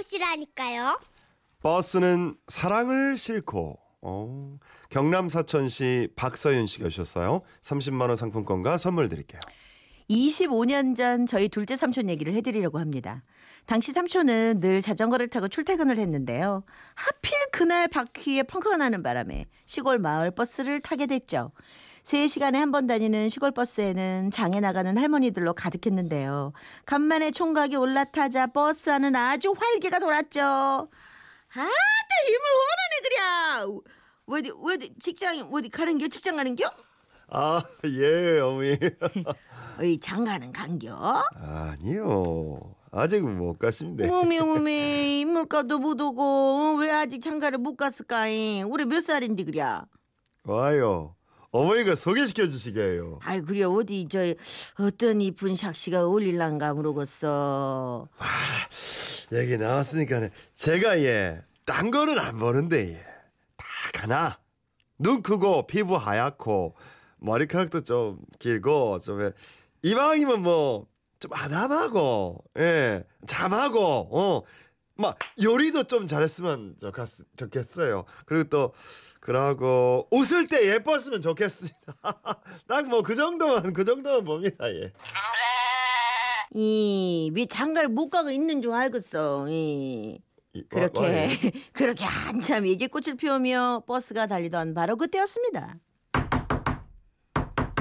보시라니까요. 버스는 사랑을 싣고 어, 경남 사천시 박서윤 씨가 오셨어요. 30만 원 상품권과 선물 드릴게요. 25년 전 저희 둘째 삼촌 얘기를 해드리려고 합니다. 당시 삼촌은 늘 자전거를 타고 출퇴근을 했는데요. 하필 그날 바퀴에 펑크가 나는 바람에 시골 마을 버스를 타게 됐죠. 3시간에 한 번 다니는 시골 버스에는 장에 나가는 할머니들로 가득했는데요. 간만에 총각이 올라타자 버스 안은 아주 활기가 돌았죠. 아따 힘을 원하네 그랴. 어디 어디 직장 어디 가는 겨? 직장 가는 겨? 아, 예, 어머니. 어이 장가는 간겨? 아니요. 아직은 못 갔습니다. 어미 어미 물가도 못 오고 어, 왜 아직 장가를 못 갔을까잉? 우리 몇 살인데 그랴? 와요. 어머니가 소개시켜 주시게요. 아이 그래 어디 저 어떤 이쁜 샥시가 어울릴란가 물어봤어. 얘기 나왔으니까 제가 예, 딴 거는 안 보는데 예. 딱 하나. 눈 크고 피부 하얗고 머리카락도 좀 길고 좀 예, 이방이면 뭐 좀 아담하고 예 잠하고 어 막 요리도 좀 잘했으면 좋겠, 좋겠어요. 그리고 또 그러고 웃을 때 예뻤으면 좋겠습니다. 딱 뭐 그 정도만 그 정도만 봅니다. 예. 이왜 장가를 못 가고 있는 줄 알겠어. 이. 이- 그렇게 와- 와- 예. 그렇게 한참 얘기꽃을 피우며 버스가 달리던 바로 그때였습니다.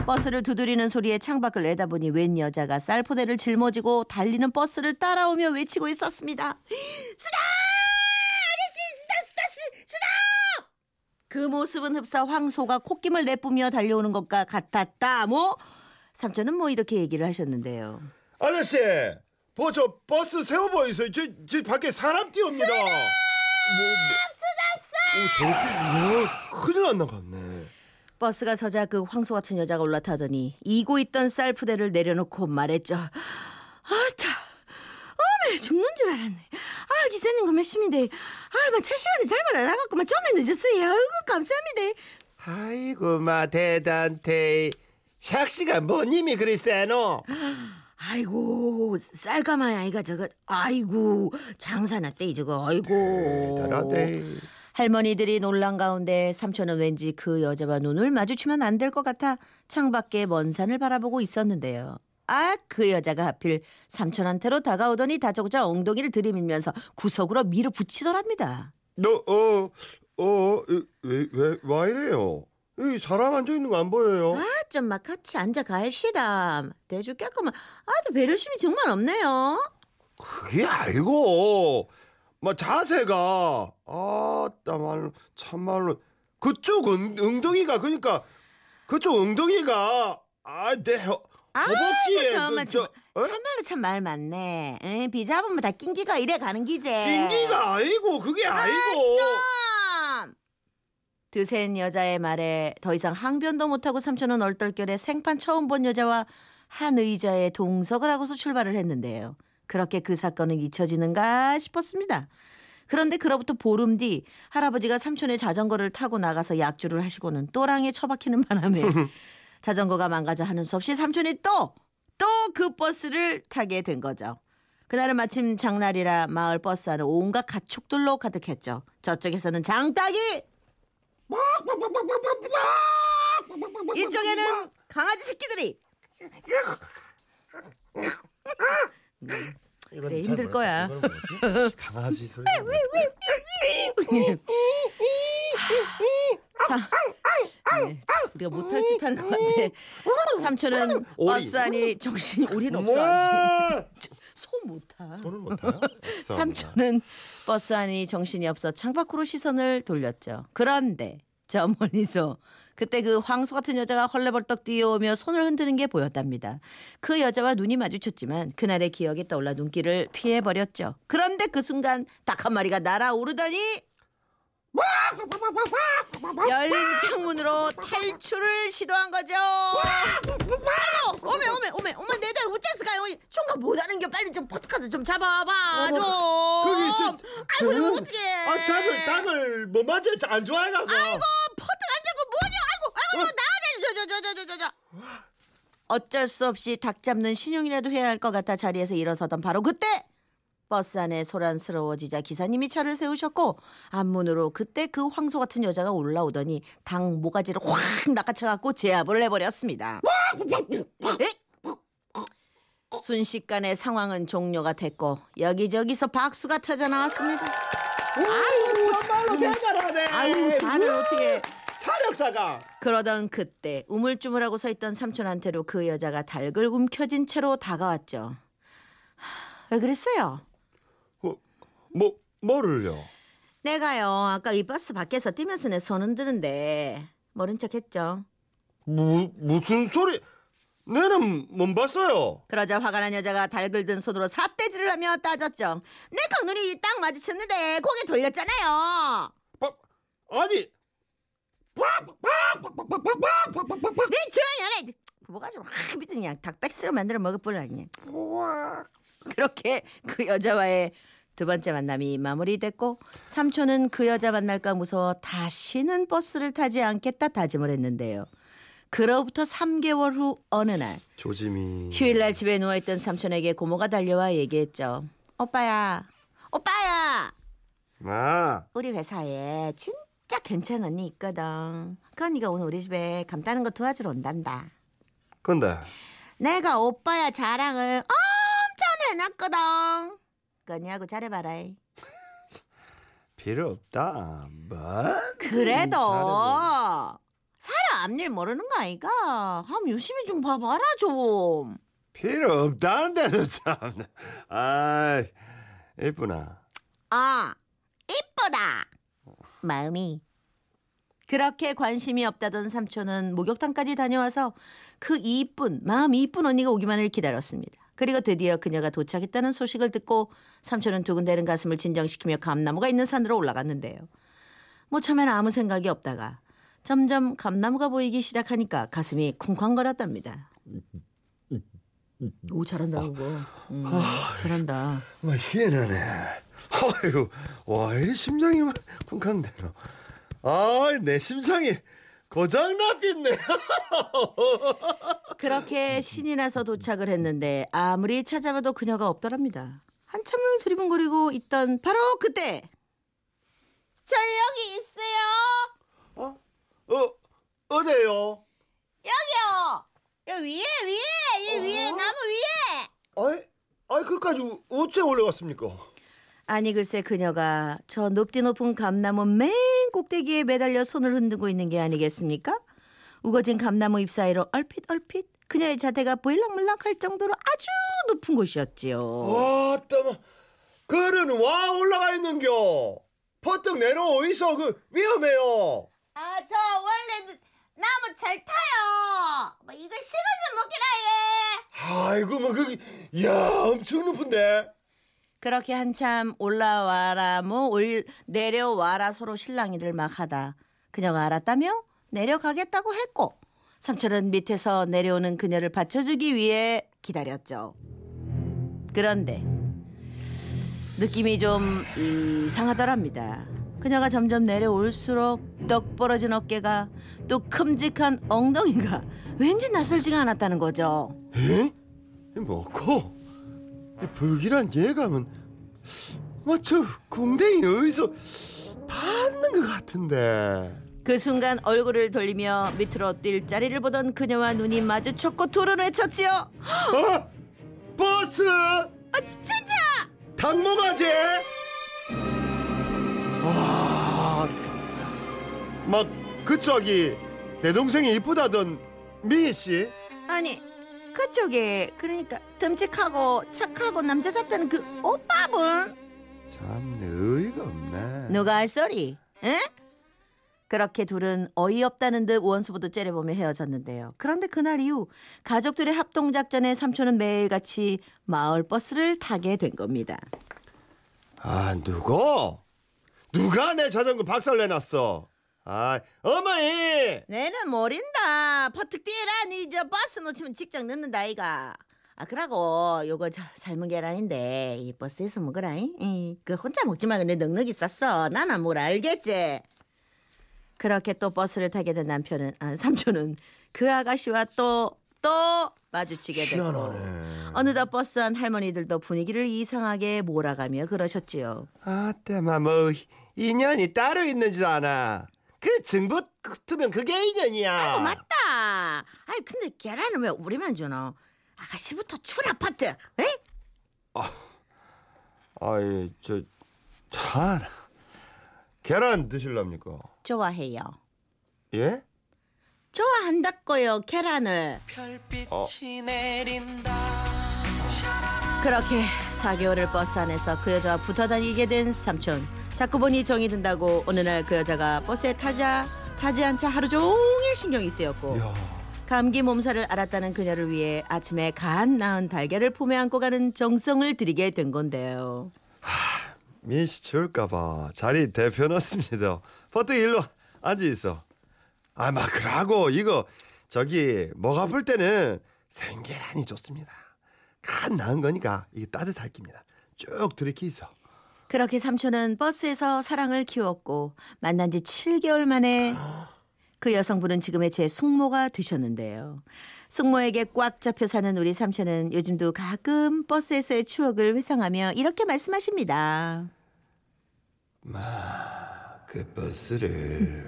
버스를 두드리는 소리에 창밖을 내다보니 웬 여자가 쌀포대를 짊어지고 달리는 버스를 따라오며 외치고 있었습니다. 수다! 아저씨 수다 수다 수, 수다! 그 모습은 흡사 황소가 콧김을 내뿜며 달려오는 것과 같았다. 뭐 삼촌은 뭐 이렇게 얘기를 하셨는데요. 아저씨, 뭐저 버스 세워 보이세요? 저, 저 밖에 사람 뛰어옵니다. 뭐, 뭐, 오, 저렇게, 야, 큰일 났나 봤네. 버스가 서자 그 황소 같은 여자가 올라타더니 이고 있던 쌀 푸대를 내려놓고 말했죠. 아따, 어메 죽는 줄 알았네. 아 기사님 그 몇심인데, 아만 차 시간에 잘못 알아갖고만 좀에 늦었어요. 아이고 감사합니다. 아이고, 마, 대단테. 샥시가 뭐님이 그랬어요? 아이고 쌀가마니 아이가 저거, 아이고 장사나 떼 저거, 아이고. 대단하대. 할머니들이 놀란 가운데 삼촌은 왠지 그 여자와 눈을 마주치면 안 될 것 같아 창밖에 먼 산을 바라보고 있었는데요. 아, 그 여자가 하필 삼촌한테로 다가오더니 다짜고짜 엉덩이를 들이밀면서 구석으로 밀어붙이더랍니다. 너, 어, 어, 이, 왜, 왜, 와 이래요? 이 사람 앉아 있는 거 안 보여요? 아, 좀 막 같이 앉아 가입시다. 대주 깨끗만 아주 배려심이 정말 없네요. 그게 아니고, 뭐, 자세가, 아, 따 말로, 참말로, 그쪽 응, 엉덩이가, 그니까, 그쪽 엉덩이가, 아, 내 허, 허벅지에, 정말 그, 저, 어? 참말로 참 말 많네. 응, 비 잡으면 다 낑기가 이래 가는 기제. 낀기가 아니고, 그게 아니고. 좀! 드센 여자의 말에 더 이상 항변도 못하고 삼촌은 얼떨결에 생판 처음 본 여자와 한 의자에 동석을 하고서 출발을 했는데요. 그렇게 그 사건은 잊혀지는가 싶었습니다. 그런데 그로부터 보름 뒤 할아버지가 삼촌의 자전거를 타고 나가서 약주를 하시고는 또랑에 처박히는 바람에 자전거가 망가져 하는 수 없이 삼촌이 또 또 그 버스를 타게 된 거죠. 그날은 마침 장날이라 마을 버스 안은 온갖 가축들로 가득했죠. 저쪽에서는 장닭이 이쪽에는 강아지 새끼들이 그래, 힘들 거야. 강아지 소리. 네, 우리가 못할 짓 하는 것 같아. 삼촌은. 버스 안이 정신이 없어 뭐? 아직. 소 못하. 손을 못 타요? 삼촌은 버스 안이 정신이 없어 창밖으로 시선을 돌렸죠. 그런데 저 멀리서 그때 그 황소 같은 여자가 헐레벌떡 뛰어오며 손을 흔드는 게 보였답니다. 그 여자와 눈이 마주쳤지만 그날의 기억이 떠올라 눈길을 피해버렸죠. 그런데 그 순간 닭 한 마리가 날아오르더니 열린 창문으로 탈출을 시도한 거죠. 어머, 어메, 어메, 어메, 어머, 내다 우짜스가요. 총각 못하는 게 빨리 좀 버떡하서 좀 잡아봐, 좀. 그게 저, 아이고, 어떡해. 아, 닭을, 닭을 못 만져, 안 좋아해가지고. 아이고, 뭐냐, 아이고, 아이고, 나가자, 저, 저, 저, 저, 저, 저, 저. 어쩔 수 없이 닭 잡는 신용이라도 해야 할 것 같아 자리에서 일어서던 바로 그때 버스 안에 소란스러워지자 기사님이 차를 세우셨고 앞문으로 그때 그 황소 같은 여자가 올라오더니 당 모가지를 확 낚아채갖고 제압을 해버렸습니다. 순식간에 상황은 종료가 됐고 여기저기서 박수가 터져 나왔습니다. 아이고 정말로 대단하네. 아유 자는 어떻게 차력사가. 그러던 그때 우물쭈물하고 서 있던 삼촌한테로 그 여자가 닭을 움켜쥔 채로 다가왔죠. 하, 왜 그랬어요? 어, 뭐 뭐를요? 내가요 아까 이 버스 밖에서 뛰면서 내 손 흔드는데 모른 척했죠. 무 무슨 소리? 내는 못 봤어요. 그러자 화가 난 여자가 닭을 든 손으로 삿대질을 하며 따졌죠. 내 강눈이 딱 마주쳤는데 고개 돌렸잖아요. 바, 아니. 네 조용히 하래. 뭐가 좀확 믿으니 그냥 닭백스를 만들어 먹어볼라 그냥. 그렇게 그 여자와의 두 번째 만남이 마무리됐고 삼촌은 그 여자 만날까 무서워 다시는 버스를 타지 않겠다 다짐을 했는데요. 그로부터 3개월 후 어느 날 조짐이. 휴일날 집에 누워있던 삼촌에게 고모가 달려와 얘기했죠. 오빠야, 오빠야, 아, 우리 회사에 진짜 괜찮은 언니 있거든. 그 언니가 오늘 우리 집에 감 따는 거 도와주러 온단다. 근데 내가 오빠야 자랑을 엄청 해놨거든. 그 언니하고 잘해봐라. 필요 없다. 뭐? 그래도 사람 앞일 모르는 거 아이가? 한번 유심히 좀 봐봐라 좀. 필요 없다는데도 참. 아, 이쁘나. 아, 이쁘다. 마음이. 그렇게 관심이 없다던 삼촌은 목욕탕까지 다녀와서 그 이쁜 마음 이쁜 언니가 오기만을 기다렸습니다. 그리고 드디어 그녀가 도착했다는 소식을 듣고 삼촌은 두근대는 가슴을 진정시키며 감나무가 있는 산으로 올라갔는데요. 뭐 처음에는 아무 생각이 없다가 점점 감나무가 보이기 시작하니까 가슴이 쿵쾅거렸답니다. 오 잘한다 그거. 음, 잘한다. 와 희한하네. 아이고, 와, 이 심장이 막 쿵쾅대노. 아, 내 심장이 고장나빛네. 그렇게 신이 나서 도착을 했는데 아무리 찾아봐도 그녀가 없더랍니다. 한참을 두리번거리고 있던 바로 그때 저 여기 있어요. 어, 어, 어디요? 여기요. 여기 위에 위에 이 위에 어? 나무 위에. 아이, 아이, 그까지 어째 올라갔습니까? 아니 글쎄 그녀가 저 높디 높은 감나무 맨 꼭대기에 매달려 손을 흔들고 있는 게 아니겠습니까? 우거진 감나무 잎 사이로 얼핏 얼핏 그녀의 자태가 보일랑말랑할 정도로 아주 높은 곳이었지요. 와, 따마, 그는 와 올라가 있는겨. 퍼뜩 내려오 있어, 그 위험해요. 아, 저 원래 나무 잘 타요. 뭐 이거 시간 좀 먹기라 해. 아이고, 뭐 그게, 야, 엄청 높은데. 그렇게 한참 올라와라 뭐 올 내려와라 서로 실랑이를 막 하다 그녀가 알았다며 내려가겠다고 했고 삼촌은 밑에서 내려오는 그녀를 받쳐주기 위해 기다렸죠. 그런데 느낌이 좀 이상하더랍니다. 그녀가 점점 내려올수록 떡 벌어진 어깨가 또 큼직한 엉덩이가 왠지 낯설지가 않았다는 거죠. 에? 이 뭐고? 이 불길한 예감은 뭐저 공댕이 어디서 봤는 것 같은데. 그 순간 얼굴을 돌리며 밑으로 뛸 자리를 보던 그녀와 눈이 마주쳤고 둘은 외쳤지요. 아, 버스 아, 진짜! 당모가지. 와, 막 그쪽이 내 동생이 이쁘다던 미희 씨. 아니, 그쪽에 그러니까 듬직하고 착하고 남자답다는 그 오빠분 참 의의가 없네. 누가 할 소리? 에? 그렇게 둘은 어이없다는 듯 원수보도 째려보며 헤어졌는데요. 그런데 그날 이후 가족들의 합동작전에 삼촌은 매일같이 마을 버스를 타게 된 겁니다. 아 누구? 누가 내 자전거 박살내놨어? 아 어머니. 내는 모른다. 퍼뜩 뛰어라. 니 저 버스 놓치면 직접 늦는다 아이가. 아 그러고 요거 저 삶은 계란인데 이 버스에서 먹으라. 이, 그 혼자 먹지 말고 내 넉넉히 쌌어. 나는 뭘 알겠지. 그렇게 또 버스를 타게 된 남편은 아, 삼촌은 그 아가씨와 또 또 마주치게 됐고 희한하네. 어느덧 버스 안 할머니들도 분위기를 이상하게 몰아가며 그러셨지요. 아때마 뭐 인연이 따로 있는 줄 아나. 그 증부 같으면 그게 인연이야. 어, 맞다. 아이 근데 계란을 왜 우리만 주노? 아가씨부터 출 아파트. 에? 아이 저 잘. 계란 드실랍니까? 좋아해요. 예? 좋아한다고요 계란을. 별빛이 내린다 그렇게 4개월을 버스 안에서 그 여자와 붙어 다니게 된 삼촌. 자꾸 보니 정이 든다고 어느 날 그 여자가 버스에 타자 타지 않자 하루 종일 신경이 쓰였고 야. 감기 몸살을 앓았다는 그녀를 위해 아침에 간 나은 달걀을 품에 안고 가는 정성을 들이게 된 건데요. 민씨 추울까봐 자리 대표놨습니다. 버뜩 일로 앉아 있어. 아, 막 그러고 이거 저기 목 아플 때는 생계란이 좋습니다. 간 나은 거니까 이게 따뜻할 깁니다. 쭉 들이키 있어. 그렇게 삼촌은 버스에서 사랑을 키웠고 만난 지 7개월 만에 그 여성분은 지금의 제 숙모가 되셨는데요. 숙모에게 꽉 잡혀 사는 우리 삼촌은 요즘도 가끔 버스에서의 추억을 회상하며 이렇게 말씀하십니다. 그 버스를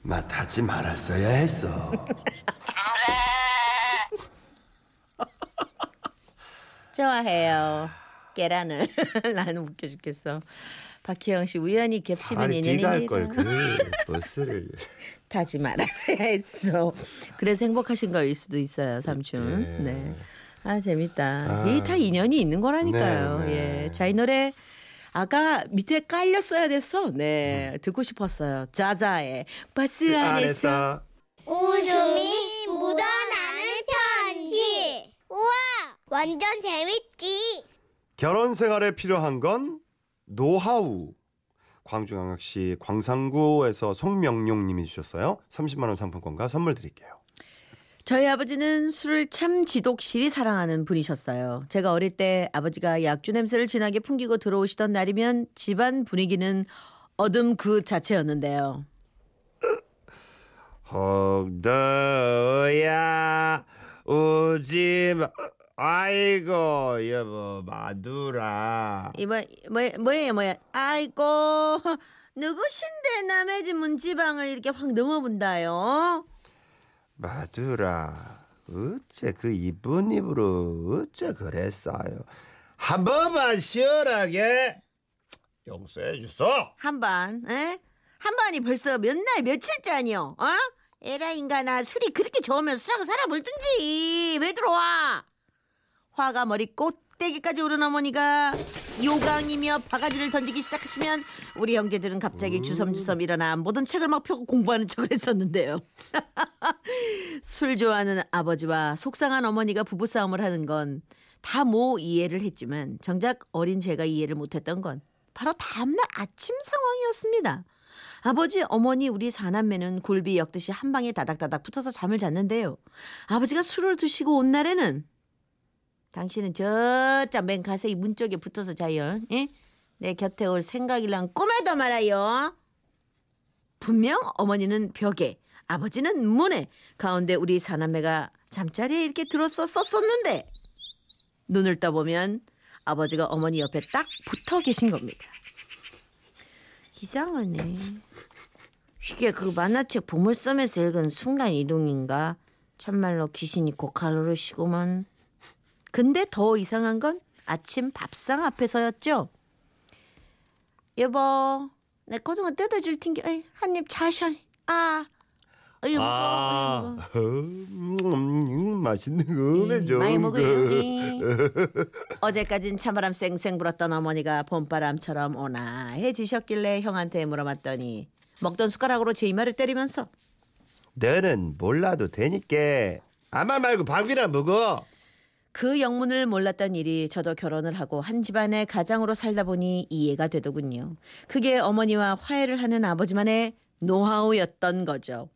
마 타지 말았어야 했어. 좋아해요. 계란을 나는 웃겨 죽겠어. 박희영 씨 우연히 뛰갈 인연입니다. 걸그 버스를. 타지 말았어야 했어. 그래서 행복하신 거일 수도 있어요, 삼촌. 예. 네. 아 재밌다. 아. 이게 다 인연이 있는 거라니까요. 네, 네. 예. 자 이 노래 아까 밑에 깔렸어야 됐어. 네, 듣고 싶었어요. 자자의 버스 안에서. 웃음이 묻어나는 편지. 우와, 완전 재밌지. 결혼 생활에 필요한 건 노하우. 광주광역시 광산구에서 송명용 님이 주셨어요. 30만 원 상품권과 선물 드릴게요. 저희 아버지는 술을 참 지독실이 사랑하는 분이셨어요. 제가 어릴 때 아버지가 약주 냄새를 진하게 풍기고 들어오시던 날이면 집안 분위기는 어둠 그 자체였는데요. 혹더야 오지 마 아이고 여보 마누라. 이뭐 뭐, 뭐예요 뭐야 아이고 누구신데 남의 집 문지방을 이렇게 확 넘어본다요? 마누라 어째 그 이쁜 입으로 어째 그랬어요? 한 번만 시원하게 용서해 주소. 한반 에? 한반이 벌써 몇 날 며칠째 아니요? 어? 에라 인간아 술이 그렇게 좋으면 술하고 살아볼든지. 왜 들어와 화가 머리 꼭대기까지 오른 어머니가 요강이며 바가지를 던지기 시작하시면 우리 형제들은 갑자기 주섬주섬 일어나 모든 책을 막 펴고 공부하는 척을 했었는데요. 술 좋아하는 아버지와 속상한 어머니가 부부싸움을 하는 건 다 뭐 이해를 했지만 정작 어린 제가 이해를 못했던 건 바로 다음날 아침 상황이었습니다. 아버지, 어머니, 우리 사남매는 굴비 엮듯이 한 방에 다닥다닥 붙어서 잠을 잤는데요. 아버지가 술을 드시고 온 날에는 당신은 저쪽 맨 가서 이문 쪽에 붙어서 자요. 예? 내 곁에 올 생각이랑 꿈에도 말아요. 분명 어머니는 벽에, 아버지는 문에, 가운데 우리 사남매가 잠자리에 이렇게 들었었었는데 눈을 떠보면 아버지가 어머니 옆에 딱 붙어 계신 겁니다. 이상하네. 이게 그 만화책 보물섬에서 읽은 순간 이동인가? 참말로 귀신이 고칼 노르시고만. 근데 더 이상한 건 아침 밥상 앞에서였죠. 여보, 내 고등어 뜯어줄 텐게 한입 자셔. 아, 어이구, 아 어이구. 음, 맛있는 거네 음, 좋은 많이 먹어요. 거 음. 어제까진 찬바람 쌩쌩 불었던 어머니가 봄바람처럼 온화해지셨길래 형한테 물어봤더니 먹던 숟가락으로 제 이마를 때리면서 너는 몰라도 되니까 아마 말고 밥이나 먹어 그 영문을 몰랐던 일이 저도 결혼을 하고 한 집안의 가장으로 살다 보니 이해가 되더군요. 그게 어머니와 화해를 하는 아버지만의 노하우였던 거죠.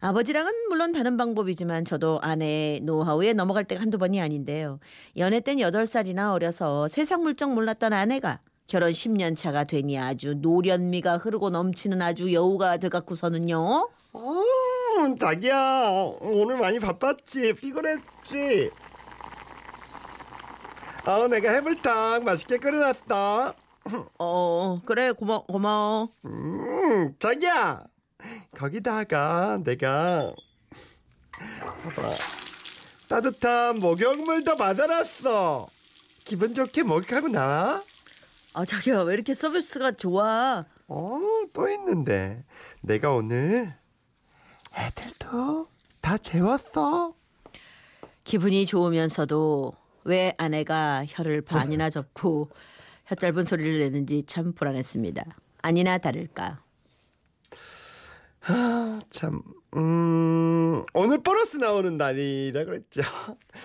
아버지랑은 물론 다른 방법이지만 저도 아내의 노하우에 넘어갈 때가 한두 번이 아닌데요. 연애 땐 8살이나 어려서 세상 물정 몰랐던 아내가 결혼 10년 차가 되니 아주 노련미가 흐르고 넘치는 아주 여우가 돼갖고서는요. 음, 자기야 오늘 많이 바빴지 피곤했지 아 내가 해물탕 맛있게 끓여놨다. 어 그래 고마 고마워. 음 자기야! 거기다가 내가 봐봐. 따뜻한 목욕물도 받아놨어. 기분 좋게 목욕하고 나와 아 자기야 왜 이렇게 서비스가 좋아? 어 또 있는데. 내가 오늘 애들도 다 재웠어. 기분이 좋으면서도 왜 아내가 혀를 반이나 접고 혀 짧은 소리를 내는지 참 불안했습니다. 아니나 다를까. 참, 음, 오늘 보너스 나오는 날이라 그랬죠.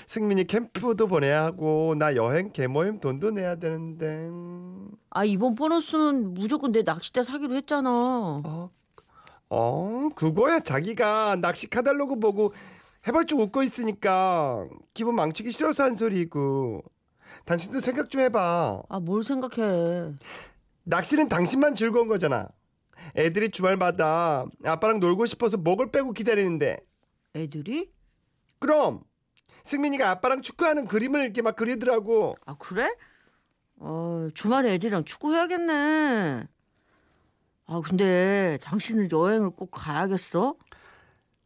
승민이 캠프도 보내야 하고, 나 여행 개모임 돈도 내야 되는데. 아 이번 보너스는 무조건 내 낚싯대 사기로 했잖아. 어, 어, 그거야. 자기가 낚시 카달로그 보고 해발쭉 웃고 있으니까 기분 망치기 싫어서 한 소리고. 당신도 생각 좀 해봐. 아 뭘 생각해? 낚시는 당신만 즐거운 거잖아. 애들이 주말마다 아빠랑 놀고 싶어서 목을 빼고 기다리는데. 애들이? 그럼 승민이가 아빠랑 축구하는 그림을 이렇게 막 그리더라고. 아 그래? 어 주말에 애들이랑 축구 해야겠네. 아 근데 당신은 여행을 꼭 가야겠어?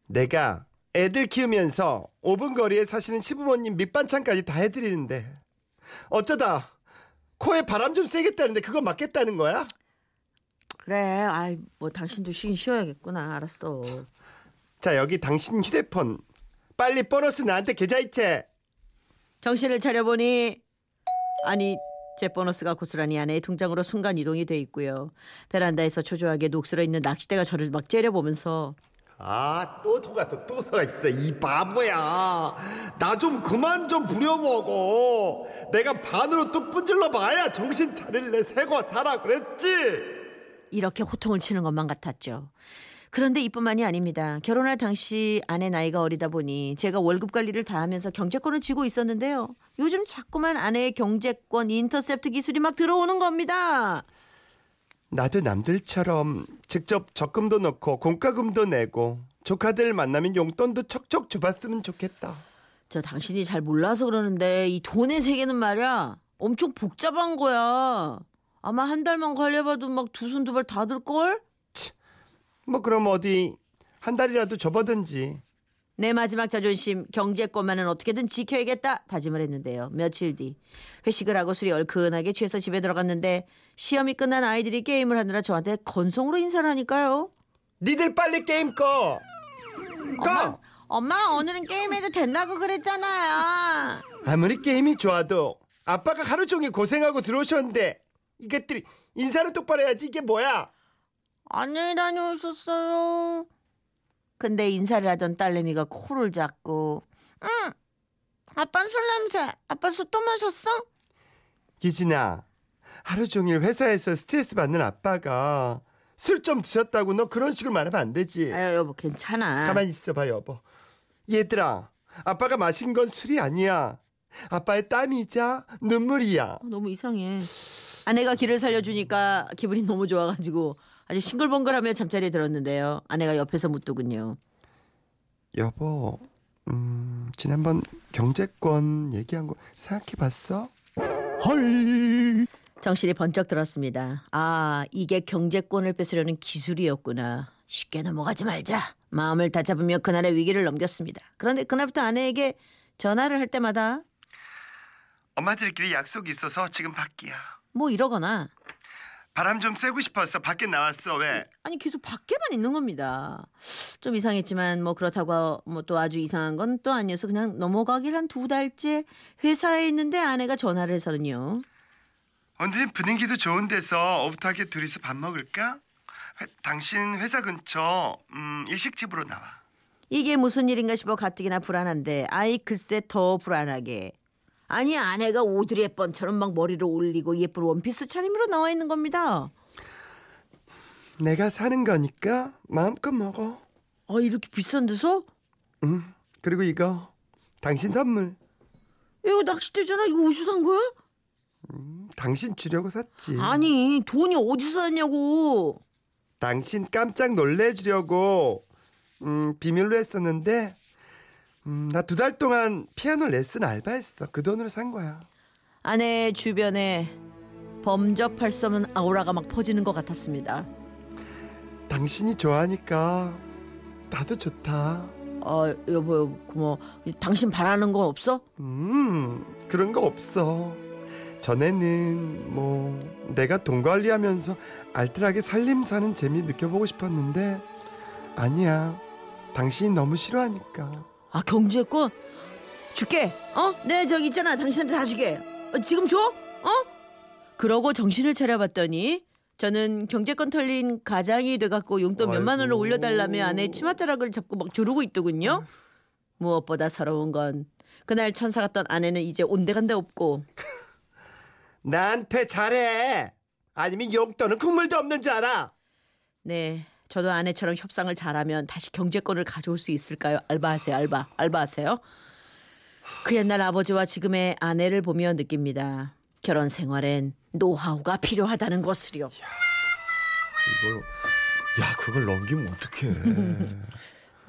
내가 애들 키우면서 5분 거리에 사시는 시부모님 밑반찬까지 다 해드리는데 어쩌다 코에 바람 좀 쐬겠다는데 그거 맞겠다는 거야? 그래. 아이 뭐 당신도 쉬긴 쉬어야겠구나. 알았어. 자 여기 당신 휴대폰 빨리 보너스 나한테 계좌이체. 정신을 차려보니 아니 제 보너스가 고스란히 아내의 통장으로 순간 이동이 돼 있고요. 베란다에서 초조하게 녹슬어 있는 낚싯대가 저를 막 째려보면서 아 또 속았어 또 속았어 이 바보야 나 좀 그만 좀 부려먹어 내가 반으로 뚝 분질러 봐야 정신 차릴래 새거 사라 그랬지 이렇게 호통을 치는 것만 같았죠. 그런데 이뿐만이 아닙니다. 결혼할 당시 아내 나이가 어리다 보니 제가 월급 관리를 다 하면서 경제권을 쥐고 있었는데요. 요즘 자꾸만 아내의 경제권 인터셉트 기술이 막 들어오는 겁니다. 나도 남들처럼 직접 적금도 넣고 공과금도 내고 조카들 만나면 용돈도 척척 줘봤으면 좋겠다 저 당신이 잘 몰라서 그러는데 이 돈의 세계는 말이야 엄청 복잡한 거야. 아마 한 달만 관리해봐도 막 두 손 두 발 다 들걸? 뭐 그럼 어디 한 달이라도 접어든지 내 마지막 자존심 경제권만은 어떻게든 지켜야겠다 다짐을 했는데요. 며칠 뒤 회식을 하고 술이 얼큰하게 취해서 집에 들어갔는데 시험이 끝난 아이들이 게임을 하느라 저한테 건성으로 인사를 하니까요. 니들 빨리 게임 꺼 꺼! 엄마 오늘은 게임해도 된다고 그랬잖아요. 아무리 게임이 좋아도 아빠가 하루 종일 고생하고 들어오셨는데 이것들이 인사를 똑바로 해야지 이게 뭐야 안녕히 다녀오셨어요. 근데 인사를 하던 딸내미가 코를 잡고 응 아빠 술 냄새 아빠 술 또 마셨어? 유진아 하루 종일 회사에서 스트레스 받는 아빠가 술 좀 드셨다고 너 그런 식으로 말하면 안 되지 아유 여보 괜찮아. 가만히 있어봐 여보 얘들아 아빠가 마신 건 술이 아니야 아빠의 땀이자 눈물이야 어, 너무 이상해. 아내가 길을 살려주니까 기분이 너무 좋아가지고 아주 싱글벙글하며 잠자리에 들었는데요. 아내가 옆에서 묻더군요. 여보 음 지난번 경제권 얘기한 거 생각해봤어? 정신이 번쩍 들었습니다. 아 이게 경제권을 뺏으려는 기술이었구나. 쉽게 넘어가지 말자. 마음을 다잡으며 그날의 위기를 넘겼습니다. 그런데 그날부터 아내에게 전화를 할 때마다 엄마들끼리 약속이 있어서 지금 밖이야 뭐 이러거나 바람 좀 쐬고 싶어서 밖에 나왔어 왜? 아니 계속 밖에만 있는 겁니다. 좀 이상했지만 뭐 그렇다고 뭐 또 아주 이상한 건 또 아니어서 그냥 넘어가길 한 두 달째 회사에 있는데 아내가 전화를 해서는요. 오늘은 분위기도 좋은 데서 오붓하게 둘이서 밥 먹을까? 회- 당신 회사 근처 음, 일식집으로 나와. 이게 무슨 일인가 싶어 가뜩이나 불안한데 아이 글쎄 더 불안하게 아니 아내가 오드리 헵번처럼 막 머리를 올리고 예쁜 원피스 차림으로 나와 있는 겁니다. 내가 사는 거니까 마음껏 먹어. 아 이렇게 비싼 데서 음, 그리고 이거 당신 선물. 이거 낚싯대잖아 이거 어디서 산 거야? 당신 주려고 샀지. 아니 돈이 어디서 샀냐고 당신 깜짝 놀래주려고 음, 비밀로 했었는데 음, 나 두 달 동안 피아노 레슨 알바했어. 그 돈으로 산 거야. 아내 주변에 범접할 수 없는 아우라가 막 퍼지는 것 같았습니다. 당신이 좋아하니까 나도 좋다. 어 여보 뭐 당신 바라는 거 없어? 음, 그런 거 없어. 전에는 뭐 내가 돈 관리하면서 알뜰하게 살림 사는 재미 느껴보고 싶었는데 아니야. 당신이 너무 싫어하니까. 아 경제권 줄게. 어? 네 저기 있잖아. 당신한테 다 주게. 어, 지금 줘? 어? 그러고 정신을 차려봤더니 저는 경제권 털린 가장이 돼갖고 용돈 몇만 원을. 올려달라며 아내 치맛자락을 잡고 막 조르고 있더군요. 무엇보다 서러운 건 그날 천사 같던 아내는 이제 온데간데 없고 나한테 잘해. 아니면 용돈은 국물도 없는 줄 알아. 네 저도 아내처럼 협상을 잘하면 다시 경제권을 가져올 수 있을까요? 알바하세요 알바 알바하세요. 그 옛날 아버지와 지금의 아내를 보며 느낍니다. 결혼 생활엔 노하우가 필요하다는 것을요. 이걸 야 그걸 넘기면 어떡해.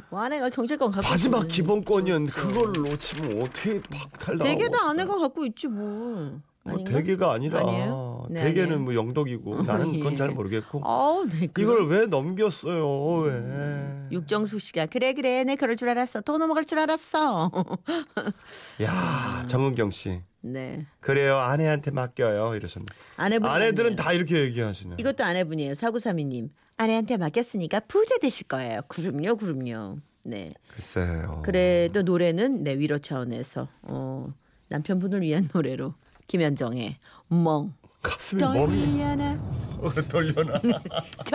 뭐 아내가 경제권 갖고 마지막 있으면 기본권이었는데 좋죠. 그걸 놓치면 어떻게 박탈 나? 대개 다 아내가 갖고 있지 뭐. 뭐? 대개가 아니라 아니에요? 네, 대개는 아니에요. 뭐 영덕이고 나는 그건 예. 잘 모르겠고 아우, 네. 이걸 왜 넘겼어요? 왜? 육정숙 씨가 그래 그래 내 그럴 줄 알았어 돈 넘어갈 줄 알았어. 야 정은경 씨 네 그래요 아내한테 맡겨요 이러셨네. 아내분 아내들은 다 이렇게 얘기하시네. 이것도 아내분이에요 사구삼이님 아내한테 맡겼으니까 부자 되실 거예요. 그럼요 그럼요. 네 글쎄요. 그래도 노래는 네 위로 차원에서 어, 남편분을 위한 노래로 김현정의 멍. 가슴이 멍이. 떨려나? 어. 떨려나